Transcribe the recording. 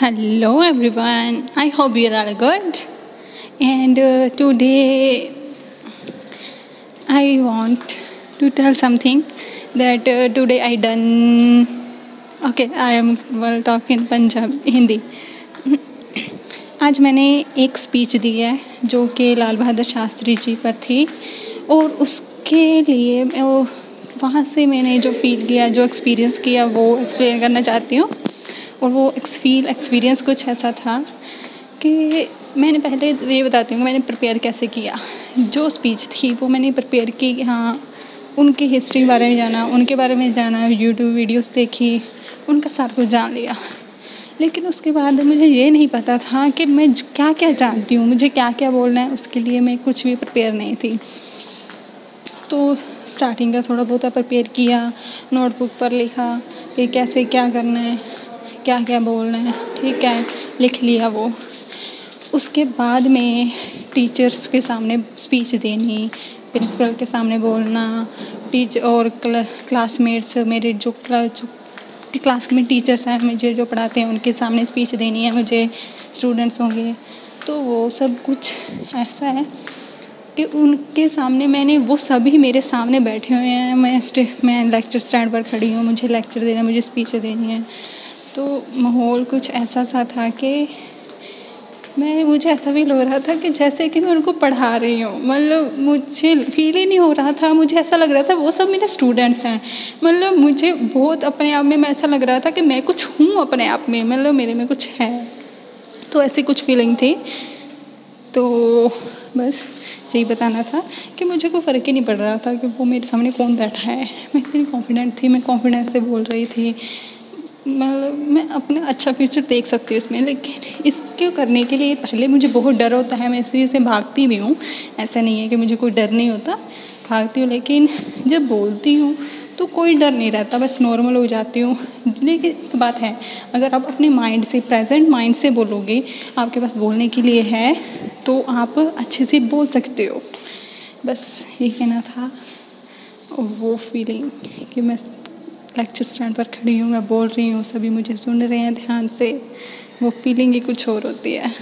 Hello everyone, I hope you are all good. And uh, today I want to tell something that uh, today I done. Okay, I am well talking Punjab Hindi. आज मैंने एक speech दी है जो कि लाल बहादुर शास्त्री जी पर थी और उसके लिए मैं वो वहाँ से मैंने जो फील किया जो एक्सपीरियंस किया वो एक्सप्लेन करना चाहती हूँ और वो फील एक्सपीरियंस कुछ ऐसा था कि मैंने पहले ये बताती हूँ, मैंने प्रिपेयर कैसे किया। जो स्पीच थी, वो मैंने प्रिपेयर की हाँ उनकी हिस्ट्री के बारे में जाना, उनके बारे में जाना यूट्यूब वीडियोस देखी, उनका सारा कुछ जान लिया। लेकिन उसके बाद मुझे ये नहीं पता था कि मैं क्या क्या जानती हूँ, मुझे क्या क्या बोलना है, उसके लिए मैं कुछ भी प्रिपेयर नहीं थी। तो स्टार्टिंग का थोड़ा बहुत प्रिपेयर किया नोटबुक पर लिखा कि कैसे क्या करना है। क्या क्या बोलना है। ठीक है, लिख लिया वो। उसके बाद में टीचर्स के सामने स्पीच देनी प्रिंसिपल के सामने बोलना टीच और क्ल क्लासमेट्स मेरे जो जो क्लास में टीचर्स हैं, मुझे जो पढ़ाते हैं, उनके सामने स्पीच देनी है, मुझे स्टूडेंट्स होंगे। तो वो सब कुछ ऐसा है कि उनके सामने मैंने, वो सभी मेरे सामने बैठे हुए हैं। मैं मैं लेक्चर स्टैंड पर खड़ी हूँ, मुझे लेक्चर देना मुझे स्पीच देनी है। तो माहौल कुछ ऐसा सा था कि मैं, मुझे ऐसा फील हो रहा था कि जैसे कि मैं उनको पढ़ा रही हूँ। मतलब मुझे फील ही नहीं हो रहा था। मुझे ऐसा लग रहा था वो सब मेरे स्टूडेंट्स हैं। मतलब मुझे बहुत अपने आप में, मैं ऐसा लग रहा था कि मैं कुछ हूँ अपने आप में। मतलब मेरे में कुछ है। तो ऐसी कुछ फीलिंग थी। तो बस यही बताना था कि मुझे कोई फ़र्क ही नहीं पड़ रहा था कि वो मेरे सामने कौन बैठा है। मैं इतनी कॉन्फिडेंट थी, मैं कॉन्फिडेंस से बोल रही थी। मतलब मैं अपना अच्छा फ्यूचर देख सकती हूँ इसमें लेकिन इसको करने के लिए पहले मुझे बहुत डर होता है। मैं इसलिए से भागती भी हूँ। ऐसा नहीं है कि मुझे कोई डर नहीं होता, भागती हूँ, लेकिन जब बोलती हूँ तो कोई डर नहीं रहता, बस नॉर्मल हो जाती हूँ। लेकिन एक बात है, अगर आप अपने माइंड से प्रेजेंट माइंड से बोलोगे, आपके पास बोलने के लिए है तो आप अच्छे से बोल सकते हो। बस ये कहना था, वो फीलिंग कि मैं लेक्चर स्टैंड पर खड़ी हूँ, मैं बोल रही हूँ, सभी मुझे सुन रहे हैं ध्यान से। वो फीलिंग ही कुछ और होती है।